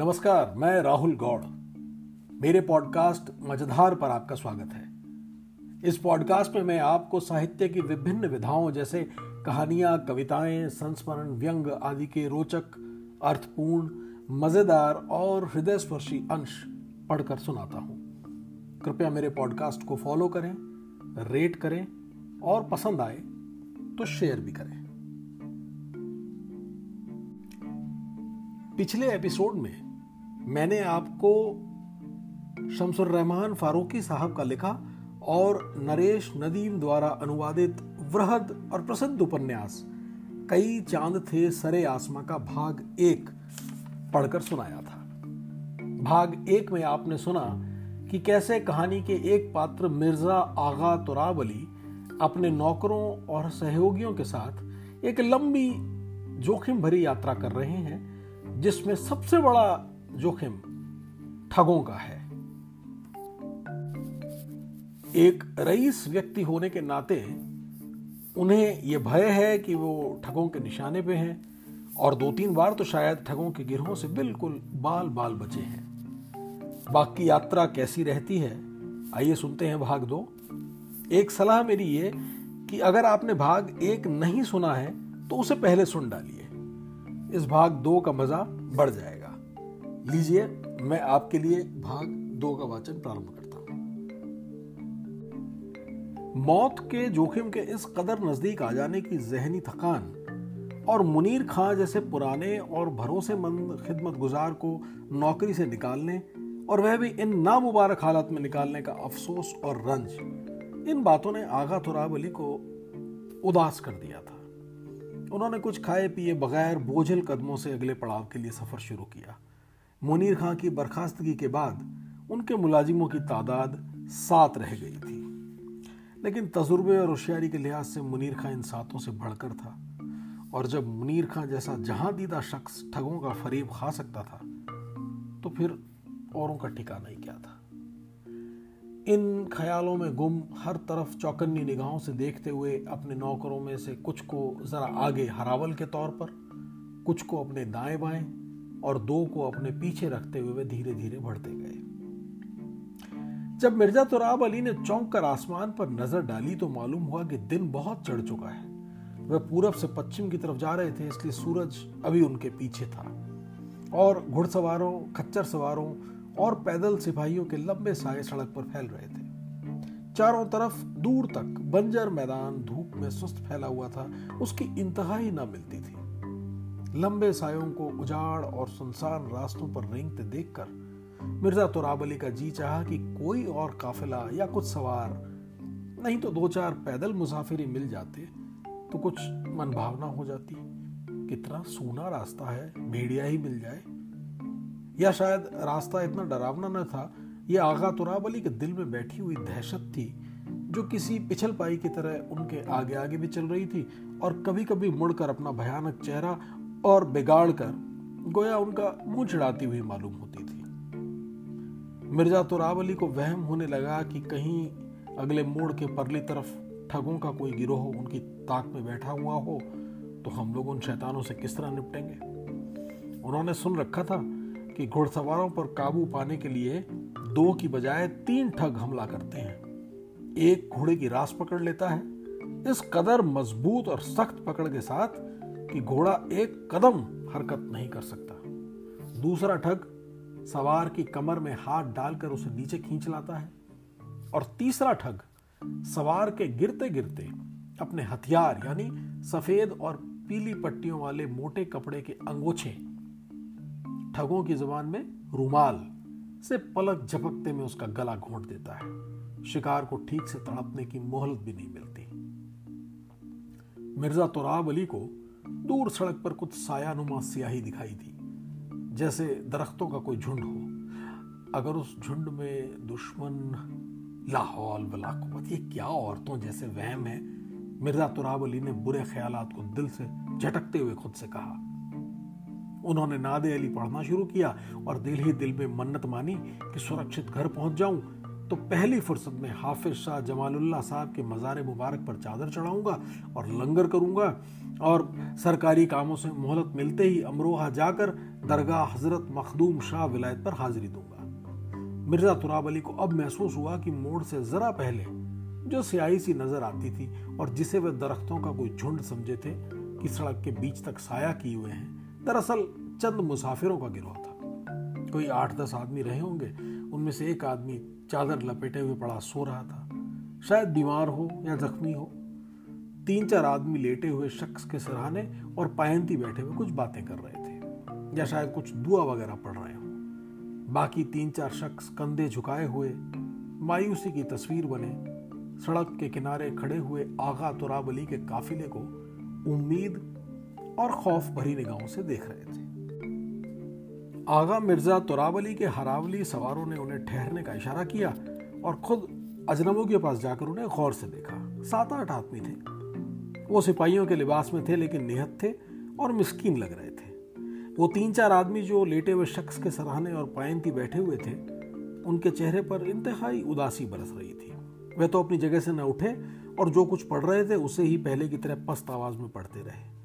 नमस्कार, मैं राहुल गौड़। मेरे पॉडकास्ट मझधार पर आपका स्वागत है। इस पॉडकास्ट में मैं आपको साहित्य की विभिन्न विधाओं जैसे कहानियाँ, कविताएँ, संस्मरण, व्यंग आदि के रोचक, अर्थपूर्ण, मज़ेदार और हृदयस्पर्शी अंश पढ़कर सुनाता हूँ। कृपया मेरे पॉडकास्ट को फॉलो करें, रेट करें और पसंद आए तो शेयर भी करें। पिछले एपिसोड में मैंने आपको शमसुर रहमान फारूकी साहब का लिखा और नरेश नदीम द्वारा अनुवादित वृहद और प्रसिद्ध उपन्यास, कई चाँद थे सरे आसमा का भाग एक, पढ़कर सुनाया था। भाग एक में आपने सुना कि कैसे कहानी के एक पात्र मिर्ज़ा आगा तुराब अली अपने नौकरों और सहयोगियों के साथ एक लंबी जोखिम भरी यात्रा कर रहे हैं, जिसमें सबसे बड़ा जोखिम ठगों का है। एक रईस व्यक्ति होने के नाते उन्हें यह भय है कि वो ठगों के निशाने पे हैं और दो तीन बार तो शायद ठगों के गिरोह से बिल्कुल बाल बाल बचे हैं। बाकी यात्रा कैसी रहती है? आइए सुनते हैं भाग दो। एक सलाह मेरी ये कि अगर आपने भाग एक नहीं सुना है तो उसे पहले सुन डालिए। इस भाग दो का मज़ा बढ़ जाएगा। लीजिए, मैं आपके लिए भाग दो का वाचन प्रारंभ करता हूँ। मौत के जोखिम के इस कदर नज़दीक आ जाने की जहनी थकान और मुनीर खां जैसे पुराने और भरोसेमंद खिदमत गुजार को नौकरी से निकालने और वह भी इन नामुबारक हालत में निकालने का अफसोस और रंज, इन बातों ने आगा तुराब अली को उदास कर दिया था। उन्होंने कुछ खाए पिए बगैर बोझल कदमों से अगले पड़ाव के लिए सफ़र शुरू किया। मुनीर खां की बर्खास्तगी के बाद उनके मुलाजिमों की तादाद सात रह गई थी। लेकिन तजुर्बे और होशियारी के लिहाज से मुनीर खां इन सातों से बढ़कर था। और जब मुनीर खां जैसा जहाँ दीदा शख्स ठगों का फरीब खा सकता था तो फिर औरों का ठिकाना ही क्या था? इन ख्यालों में गुम हर तरफ़ चौकन्नी निगाहों से देखते हुए अपने नौकरों में से कुछ को ज़रा आगे हरावल के तौर पर, कुछ को अपने दाएँ बाएँ और दो को अपने पीछे रखते हुए वे धीरे धीरे बढ़ते गए। जब मिर्ज़ा तुराब अली ने चौंक कर आसमान पर नज़र डाली तो मालूम हुआ कि दिन बहुत चढ़ चुका है। वह पूरब से पश्चिम की तरफ़ जा रहे थे, इसलिए सूरज अभी उनके पीछे था। और घुड़सवारों, खच्चर सवारों और पैदल सिपाहियों के लंबे साए सड़क पर फैल रहे थे। चारों तरफ़ दूर तक बंजर मैदान धूप में सुस्त फैला हुआ था, उसकी इंतहा ही ना मिलती थी। लंबे सायों को उजाड़ और सुनसान रास्तों पर रेंगते देखकर मिर्ज़ा तुराबली का जी चाहा कि कोई और काफिला या कुछ सवार, नहीं तो दो चार पैदल मुसाफिर मिल जाते तो कुछ मनभावना हो जाती। कितना सूना रास्ता है, भेड़िया ही मिल जाए। या शायद रास्ता इतना डरावना न था, ये आगा तुराब अली के दिल में बैठी हुई दहशत थी, जो किसी पिछल पाई की तरह उनके आगे आगे भी चल रही थी, और कभी कभी मुड़कर अपना भयानक चेहरा और बिगाड़ कर गोया उनका मुँह चिड़ाती हुई मालूम होती थी। मिर्ज़ा तुराब अली को वहम होने लगा कि कहीं अगले मोड़ के परली तरफ़ ठगों का कोई गिरोह उनकी ताक में बैठा हुआ हो तो हम लोग उन शैतानों से किस तरह निपटेंगे? उन्होंने सुन रखा था कि घुड़सवारों पर काबू पाने के लिए दो की बजाय तीन ठग हमला करते हैं। एक घोड़े की रास पकड़ लेता है, इस कदर मज़बूत और सख्त पकड़ के साथ कि घोड़ा एक कदम हरकत नहीं कर सकता। दूसरा ठग, सवार की कमर में हाथ डालकर उसे नीचे खींच लाता है। और तीसरा ठग, सवार के गिरते गिरते अपने हथियार, यानी सफ़ेद और पीली पट्टियों वाले मोटे कपड़े के अंगोछे, ठगों की जबान में रुमाल से पलक झपकते में उसका गला घोंट देता है। शिकार को ठीक से तड़पने की मोहलत भी नहीं मिलती। मिर्ज़ा तुराब अली को दूर सड़क पर कुछ सायानुमा सियाही दिखाई दी, जैसे दरख्तों का कोई झुंड हो। अगर उस झुंड में दुश्मन लाहौल बलाकुवत ये क्या औरतों जैसे वहम है? मिर्ज़ा तुराब अली ने बुरे ख्याल को दिल से झटकते हुए खुद से कहा। उन्होंने नादे अली पढ़ना शुरू किया और दिल ही दिल में मन्नत मानी कि सुरक्षित घर पहुँच जाऊँ तो पहली फुर्सत में हाफिज शाह जमालुल्लाह साहब के मज़ार मुबारक पर चादर चढ़ाऊँगा और लंगर करूँगा और सरकारी कामों से मोहलत मिलते ही अमरोहा जाकर दरगाह हज़रत मखदूम शाह विलायत पर हाजिरी दूँगा। मिर्ज़ा तुराब अली को अब महसूस हुआ कि मोड़ से जरा पहले जो सियाही सी नज़र आती थी और जिसे वे दरख्तों का कोई झुंड समझे थे कि सड़क के बीच तक साया किए हुए हैं, दरअसल चंद मुसाफिरों का गिरोह था। कोई आठ दस आदमी रहे होंगे, उनमें से एक आदमी चादर लपेटे हुए पड़ा सो रहा था। शायद बीमार हो या जख्मी हो। तीन चार आदमी लेटे हुए शख्स के सराहने और पायंती बैठे हुए कुछ बातें कर रहे थे, या शायद कुछ दुआ वगैरह पढ़ रहे हो। बाकी तीन चार शख्स कंधे झुकाए हुए, मायूसी की तस्वीर बने, सड़क के किनारे खड़े हुए आगा तुराब अली के काफिले को उम्मीद और खौफ भरी निगाहों से देख रहे थे। आगा मिर्ज़ा तुराब अली के हरावली सवारों ने उन्हें ठहरने का इशारा किया और खुद अजनबों के पास जाकर उन्हें गौर से देखा। सात आठ आदमी थे। वो सिपाहियों के लिबास में थे लेकिन निहत थे और मिस्कीन लग रहे थे। वो तीन चार आदमी जो लेटे हुए शख्स के सराहने और पायंती बैठे हुए थे, उनके चेहरे पर इंतहाई उदासी बरस रही थी। वे तो अपनी जगह से न उठे और जो कुछ पढ़ रहे थे, उसे ही पहले की तरह पस्त आवाज़ में पढ़ते रहे।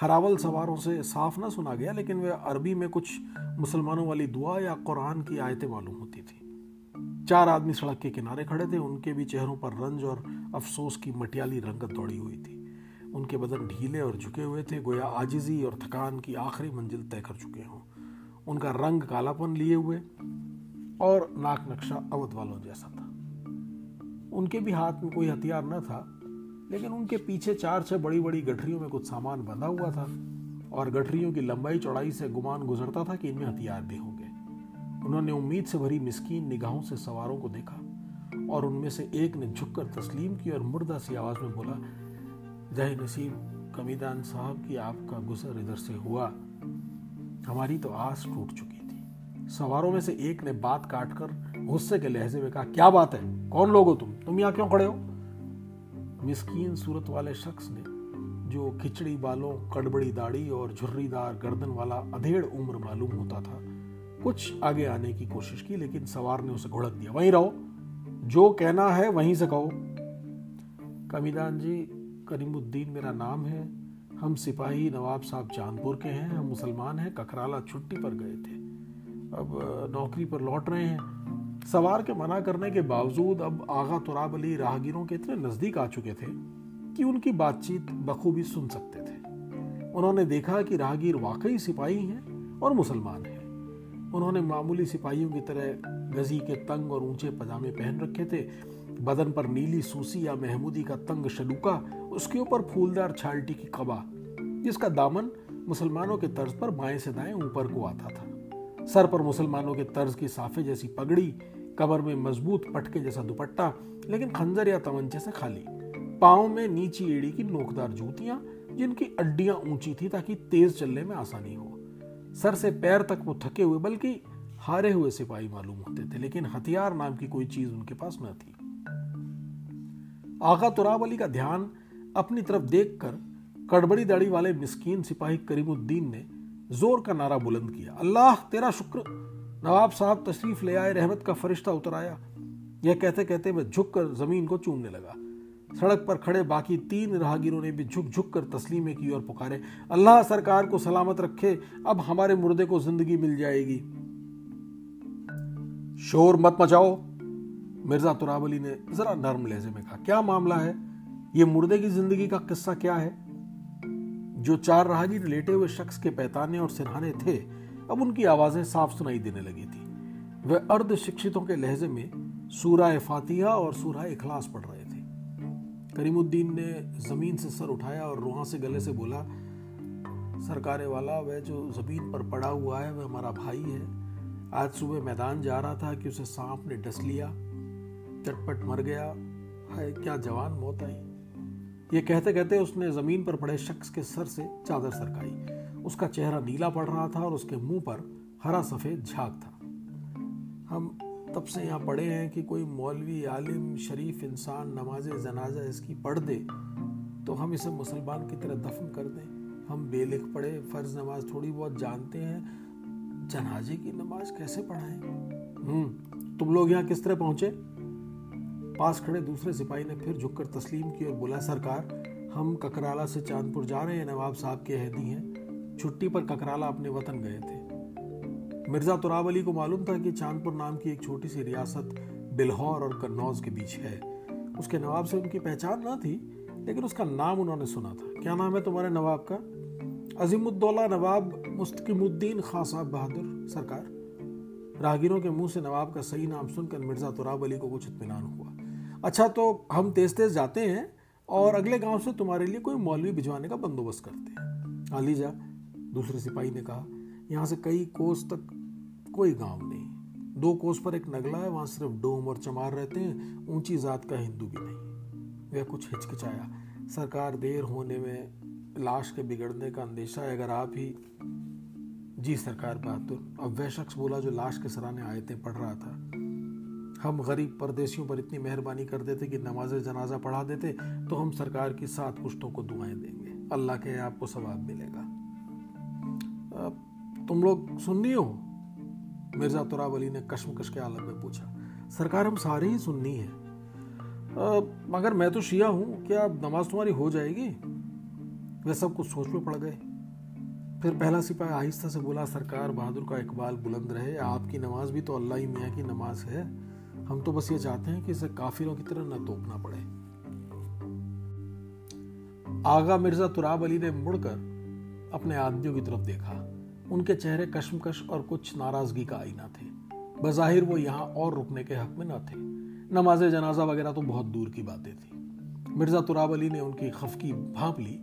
हरावल सवारों से साफ़ ना सुना गया, लेकिन वे अरबी में कुछ मुसलमानों वाली दुआ या कुरान की आयतें मालूम होती थी। चार आदमी सड़क के किनारे खड़े थे। उनके भी चेहरों पर रंज और अफसोस की मटियाली रंगत दौड़ी हुई थी। उनके बदन ढीले और झुके हुए थे। गोया आजिजी और थकान की आखिरी मंजिल तय कर चुके हों। उनका रंग कालापन लिए हुए और नाक नक्शा अवध वालों जैसा था। उनके भी हाथ में कोई हथियार न था। लेकिन उनके पीछे चार छह बड़ी बड़ी गठरियों में कुछ सामान बंधा हुआ था और गठरियों की लंबाई चौड़ाई से गुमान गुजरता था कि इनमें हथियार भी होंगे। उन्होंने उम्मीद से भरी मिस्कीन निगाहों से सवारों को देखा और उनमें से एक ने झुककर तस्लीम की और मुर्दा सी आवाज़ में बोला, जय नसीब कमीदान साहब की आपका गुजर इधर से हुआ। हमारी तो आस टूट चुकी थी। सवारों में से एक ने बात काटकर गुस्से के लहजे में कहा, क्या बात है? कौन लोग हो तुम? तुम यहाँ क्यों खड़े हो? मिस्कीन सूरत वाले शख्स ने, जो खिचड़ी बालों, कड़बड़ी दाढ़ी और झुर्रीदार गर्दन वाला अधेड़ उम्र मालूम होता था, कुछ आगे आने की कोशिश की, लेकिन सवार ने उसे घुड़क दिया। वहीं रहो। जो कहना है, वहीं से कहो। कमीदान जी, करीमुद्दीन मेरा नाम है। हम सिपाही नवाब साहब चांदपुर के हैं। हम मुसलमान हैं। ककराला छुट्टी पर गए थे। अब नौकरी पर लौट रहे हैं। सवार के मना करने के बावजूद अब आगा तुराब अली राहगीरों के इतने नज़दीक आ चुके थे कि उनकी बातचीत बखूबी सुन सकते थे। उन्होंने देखा कि राहगीर वाकई सिपाही हैं और मुसलमान हैं। उन्होंने मामूली सिपाहियों की तरह गजी के तंग और ऊँचे पजामे पहन रखे थे, बदन पर नीली सूसी या महमूदी का तंग शलूका, उसके ऊपर फूलदार छाल्टी की कबा जिसका दामन मुसलमानों के तर्ज पर बाएँ से दाएँ ऊपर को आता था। सर पर मुसलमानों के तर्ज की साफे जैसी पगड़ी कमर में मज़बूत पटके जैसा दुपट्टा, लेकिन खंजर या तमंचे से खाली। पाओ में नीची एड़ी की नोकदार जूतियाँ, जिनकी अड्डियाँ ऊँची थी ताकि तेज चलने में आसानी हो। सर से पैर तक वो थके हुए, बल्कि हारे हुए सिपाही मालूम होते थे, लेकिन हथियार नाम की कोई चीज़ उनके पास न थी। आगा तुराब अली का ध्यान अपनी तरफ़ देखकर, कड़बड़ी दाढ़ी वाले मिस्कीन सिपाही करीमुद्दीन ने ज़ोर का नारा बुलंद किया। अल्लाह, तेरा शुक्र। नवाब साहब तशरीफ़ ले आए, रहमत का फरिश्ता उतर आया। यह कहते कहते वह झुक कर ज़मीन को चूमने लगा। सड़क पर खड़े बाकी तीन राहगीरों ने भी झुक झुक कर तस्लीमे की और पुकारे, अल्लाह सरकार को सलामत रखे, अब हमारे मुर्दे को ज़िंदगी मिल जाएगी। शोर मत मचाओ। मिर्ज़ा तुरावली ने जरा नर्म लहजे में कहा, क्या मामला है? ये मुर्दे की ज़िंदगी का किस्सा क्या है? जो चार राहगीर लेटे हुए शख्स के पैताने और सिरहाने थे, अब उनकी आवाज़ें साफ़ सुनाई देने लगी थी। वह अर्ध शिक्षितों के लहजे में सूरा फातिहा और सूरा इखलास पढ़ रहे थे। करीमुद्दीन ने ज़मीन से सर उठाया और रोहा से गले से बोला, सरकारे वाला, वह जो ज़मीन पर पड़ा हुआ है, वह हमारा भाई है। आज सुबह मैदान जा रहा था कि उसे सांप ने डस लिया, चटपट मर गया। है क्या जवान मौत आई? ये कहते कहते उसने ज़मीन पर पड़े शख्स के सर से चादर सरकाई। उसका चेहरा नीला पड़ रहा था और उसके मुँह पर हरा सफ़ेद झाग था। हम तब से यहाँ पढ़े हैं कि कोई मौलवी, आलिम, शरीफ इंसान नमाज़ जनाजा इसकी पढ़ दे तो हम इसे मुसलमान की तरह दफन कर दें। हम बेलिख पढ़े, फ़र्ज़ नमाज़ थोड़ी बहुत जानते हैं। जनाजे की नमाज़ कैसे पढ़ाएँ? हम्म तुम लोग यहाँ किस तरह पहुँचे? पास खड़े दूसरे सिपाही ने फिर झुककर तस्लीम की और बोला, सरकार, हम ककराला से चांदपुर जा रहे हैं, नवाब साहब के हैदी हैं। छुट्टी पर ककराला अपने वतन गए थे। मिर्ज़ा तुराब अली को मालूम था कि चांदपुर नाम की एक छोटी सी रियासत बिल्हौर और कन्नौज के बीच है। उसके नवाब से उनकी पहचान ना थी, लेकिन उसका नाम उन्होंने सुना था। क्या नाम है तुम्हारे नवाब का? अजीमुद्दौला नवाब मुस्तकिमुद्दीन खां साहब बहादुर, सरकार। राहगीरों के मुँह से नवाब का सही नाम सुनकर मिर्ज़ा तुराब अली को कुछ इतमान हुआ। अच्छा तो हम तेज तेज जाते हैं और अगले गाँव से तुम्हारे लिए कोई मौलवी भिजवाने का बंदोबस्त करते हैं। हाँ जा, दूसरे सिपाही ने कहा, यहाँ से कई कोस तक कोई गाँव नहीं। दो कोस पर एक नगला है, वहाँ सिर्फ़ डोम और चमार रहते हैं, ऊँची जात का हिंदू भी नहीं। वह कुछ हिचकिचाया, सरकार देर होने में लाश के बिगड़ने का अंदेशा है, अगर आप ही जी सरकार बहादुर। अब वह शख्स बोला जो लाश के सराहने आयतें पढ़ रहा था। हम गरीब परदेशियों पर इतनी मेहरबानी कर देते कि नमाज़ जनाजा पढ़ा देते तो हम सरकार की सात पुश्तों को दुआएँ देंगे। अल्लाह के आपको सवाब मिलेगा। तुम लोग सुननी हो? मिर्ज़ा तुराब अली ने कश्मकश के आलम में पूछा। सरकार हम सारे ही सुननी है। मगर मैं तो शिया हूँ, क्या नमाज़ तुम्हारी हो जाएगी? वे सब कुछ सोच में पड़ गए। फिर पहला सिपाही आहिस्ता से बोला, सरकार बहादुर का इकबाल बुलंद रहे, आपकी नमाज़ भी तो अल्लाह ही मियाँ की नमाज़ है। हम तो बस ये चाहते हैं कि इसे काफिरों की तरह न तोपना पड़े। आगा मिर्ज़ा तुराब अली ने मुड़कर अपने आदमियों की तरफ़ देखा। उनके चेहरे कश्मकश और कुछ नाराज़गी का आईना थे। बजाहिर वो यहाँ और रुकने के हक में न थे। नमाज़ जनाजा वगैरह तो बहुत दूर की बातें थी। मिर्ज़ा तुराब अली ने उनकी खफकी भाप ली,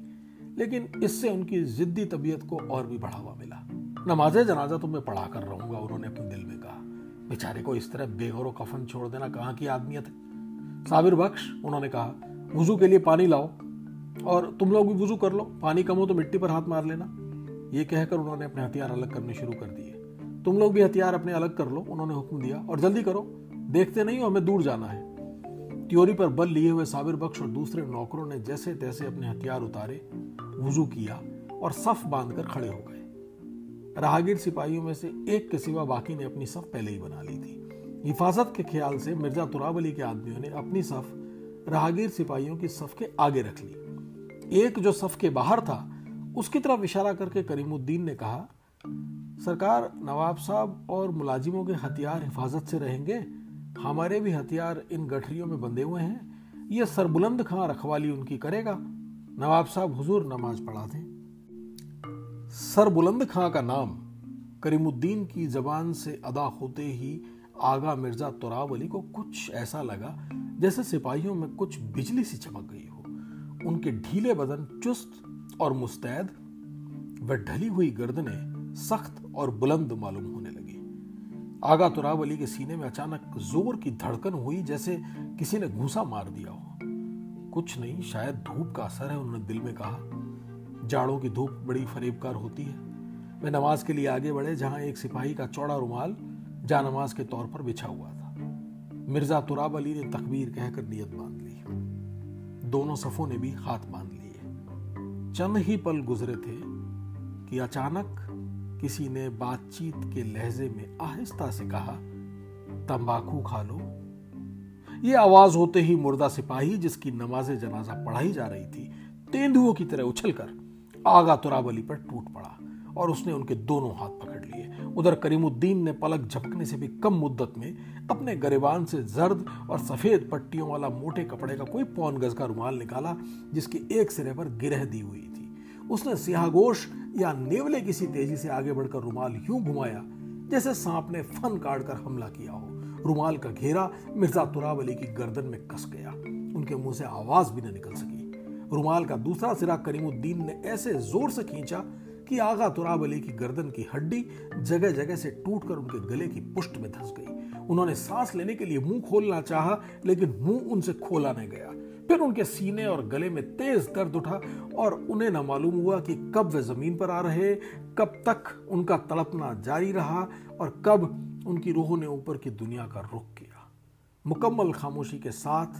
लेकिन इससे उनकी जिद्दी तबीयत को और भी बढ़ावा मिला। नमाज़ जनाजा तो मैं पढ़ा कर में कहा बेचारे को इस तरह बेगौर कफन छोड़ देना कहाँ की आदमियत है? साबिर बख्श, उन्होंने कहा, वज़ू के लिए पानी लाओ और तुम लोग भी वज़ू कर लो। पानी कम हो तो मिट्टी पर हाथ मार लेना। ये कहकर उन्होंने अपने हथियार अलग करने शुरू कर दिए। तुम लोग भी हथियार अपने अलग कर लो, उन्होंने हुक्म दिया, और जल्दी करो। देखते नहीं हो हमें दूर जाना है। त्योरी पर बल लिए हुए साबिर बख्श और दूसरे नौकरों ने जैसे तैसे अपने हथियार उतारे, वज़ू किया और सफ बांधकर खड़े हो गए। राहगीर सिपाहियों में से एक के सिवा बाकी ने अपनी सफ पहले ही बना ली थी। हिफाजत के ख्याल से मिर्ज़ा तुराब अली के आदमियों ने अपनी सफ राहगीर सिपाहियों की सफ के आगे रख ली। एक जो सफ के बाहर था, उसकी तरफ़ इशारा करके करीमुद्दीन ने कहा, सरकार, नवाब साहब और मुलाजिमों के हथियार हिफाजत से रहेंगे। हमारे भी हथियार इन गठरियों में बंधे हुए हैं। यह सरबुलंद खां रखवाली उनकी करेगा। नवाब साहब हुजूर नमाज़ पढ़ा दें सरबुलंद खां का नाम करीमुद्दीन की जबान से अदा होते ही आगा मिर्ज़ा तुराब अली को कुछ ऐसा लगा जैसे सिपाहियों में कुछ बिजली सी चमक गई हो। उनके ढीले बदन चुस्त और मुस्तैद व ढली हुई गर्दनें सख्त और बुलंद मालूम होने लगी। आगा तुराब अली के सीने में अचानक ज़ोर की धड़कन हुई जैसे किसी ने घूसा मार दिया हो। कुछ नहीं, शायद धूप का असर है, उन्होंने दिल में कहा। जाड़ों की धूप बड़ी फरेबकार होती है। वे नमाज़ के लिए आगे बढ़े, जहाँ एक सिपाही का चौड़ा रुमाल जा नमाज़ के तौर पर बिछा हुआ था। मिर्ज़ा तुराब अली ने तकबीर कहकर नियत बाँध ली। दोनों सफों ने भी हाथ बाँध लिए। चंद ही पल गुजरे थे कि अचानक किसी ने बातचीत के लहजे में आहिस्ता से कहा, तंबाकू खा लो। ये आवाज़ होते ही मुर्दा सिपाही, जिसकी नमाज़ जनाजा पढ़ाई जा रही थी, तेंदुओं की तरह उछलकर आगा तुराबली पर टूट पड़ा और उसने उनके दोनों हाथ पकड़ लिए। उधर करीमुद्दीन ने पलक झपकने से भी कम मुद्दत में अपने गरेबान से जर्द और सफ़ेद पट्टियों वाला मोटे कपड़े का कोई पौन गज का रुमाल निकाला, जिसके एक सिरे पर गिरह दी हुई थी। उसने सियागोश या नेवले किसी तेज़ी से आगे बढ़कर रुमाल यूँ घुमाया जैसे सांप ने फन काट कर हमला किया हो। रुमाल का घेरा मिर्ज़ा तुराब अली की गर्दन में कस गया। उनके मुँह से आवाज़ भी निकल सकी। रुमाल का दूसरा सिरा करीमुद्दीन ने ऐसे ज़ोर से खींचा कि आगा तुराब अली की गर्दन की हड्डी जगह जगह से टूटकर उनके गले की पुष्ट में धस गई। उन्होंने सांस लेने के लिए मुँह खोलना चाहा, लेकिन मुँह उनसे खोला नहीं गया। फिर उनके सीने और गले में तेज दर्द उठा और उन्हें न मालूम हुआ कि कब वे ज़मीन पर आ रहे, कब तक उनका तड़पना जारी रहा और कब उनकी रूह ने ऊपर की दुनिया का रुख किया। मुकम्मल खामोशी के साथ,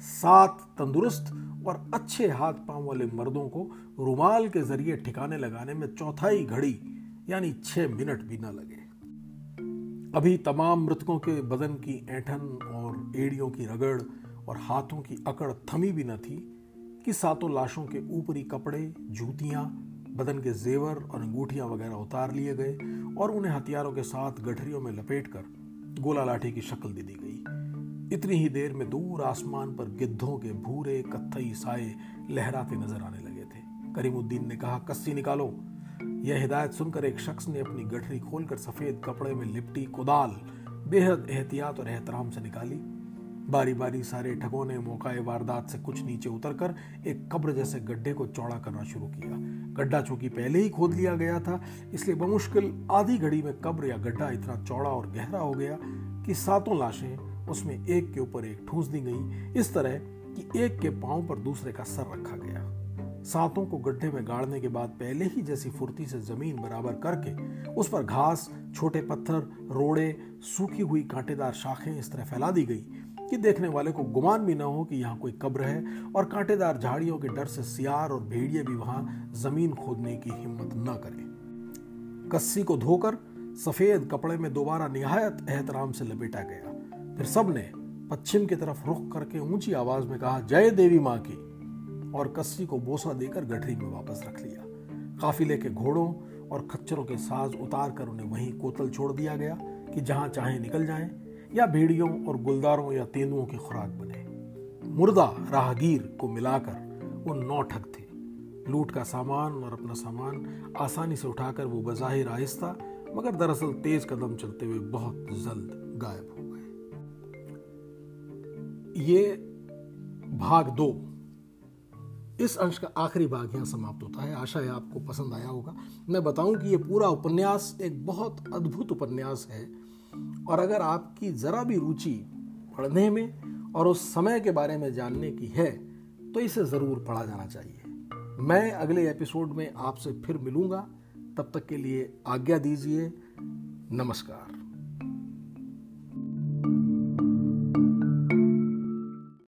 सात तंदुरुस्त और अच्छे हाथ पाँव वाले मर्दों को रुमाल के ज़रिए ठिकाने लगाने में चौथाई घड़ी, यानी छह मिनट भी न लगे। अभी तमाम मृतकों के बदन की ऐठन और एड़ियों की रगड़ और हाथों की अकड़ थमी भी न थी कि सातों लाशों के ऊपरी कपड़े, जूतियाँ, बदन के जेवर और अंगूठियाँ वगैरह उतार लिए गए और उन्हें हथियारों के साथ गठरियों में लपेटकर गोला लाठी की शक्ल दे दी गई। इतनी ही देर में दूर आसमान पर गिद्धों के भूरे, कत्थई साए लहराते नज़र आने लगे थे। करीमुद्दीन ने कहा, कस्सी निकालो। यह हिदायत सुनकर एक शख्स ने अपनी गठरी खोलकर सफ़ेद कपड़े में लिपटी कुदाल, बेहद एहतियात और एहतराम से निकाली। बारी बारी सारे ठगों ने मौका वारदात से कुछ नीचे उतरकर एक कब्र जैसे गड्ढे को चौड़ा करना शुरू किया। गड्ढा चूँकि पहले ही खोद लिया गया था, इसलिए बमुश्किल आधी घड़ी में कब्र या गड्ढा इतना चौड़ा और गहरा हो गया कि सातों लाशें उसमें एक के ऊपर एक ठूस दी गई, इस तरह कि एक के पाँव पर दूसरे का सर रखा गया। सातों को गड्ढे में गाड़ने के बाद पहले ही जैसी फुर्ती से ज़मीन बराबर करके उस पर घास, छोटे पत्थर, रोड़े, सूखी हुई कांटेदार शाखें इस तरह फैला दी गई कि देखने वाले को गुमान भी ना हो कि यहाँ कोई कब्र है और कांटेदार झाड़ियों के डर से सियार और भेड़िए भी वहाँ ज़मीन खोदने की हिम्मत न करें। कस्सी को धोकर सफ़ेद कपड़े में दोबारा निहायत एहतराम से लपेटा गया। फिर सबने पश्चिम की तरफ़ रुख करके ऊँची आवाज़ में कहा, जय देवी माँ की। और कस्सी को बोसा देकर गठरी में वापस रख लिया। काफिले के घोड़ों और खच्चरों के साज उतार कर उन्हें वहीं कोतल छोड़ दिया गया कि जहाँ चाहे निकल जाएँ, या भेड़ियों और गुलदारों या तेंदुओं की खुराक बने। मुर्दा राहगीर को मिलाकर वो नौ ठग थे। लूट का सामान और अपना सामान आसानी से उठाकर वो बजाहिर आहिस्ता मगर दरअसल तेज कदम चलते हुए बहुत जल्द गायब हो ये भाग दो। इस अंश का आखिरी भाग यहाँ समाप्त होता है। आशा है आपको पसंद आया होगा। मैं बताऊँ कि ये पूरा उपन्यास एक बहुत अद्भुत उपन्यास है और अगर आपकी ज़रा भी रुचि पढ़ने में और उस समय के बारे में जानने की है तो इसे ज़रूर पढ़ा जाना चाहिए। मैं अगले एपिसोड में आपसे फिर मिलूँगा। तब तक के लिए आज्ञा दीजिए। नमस्कार।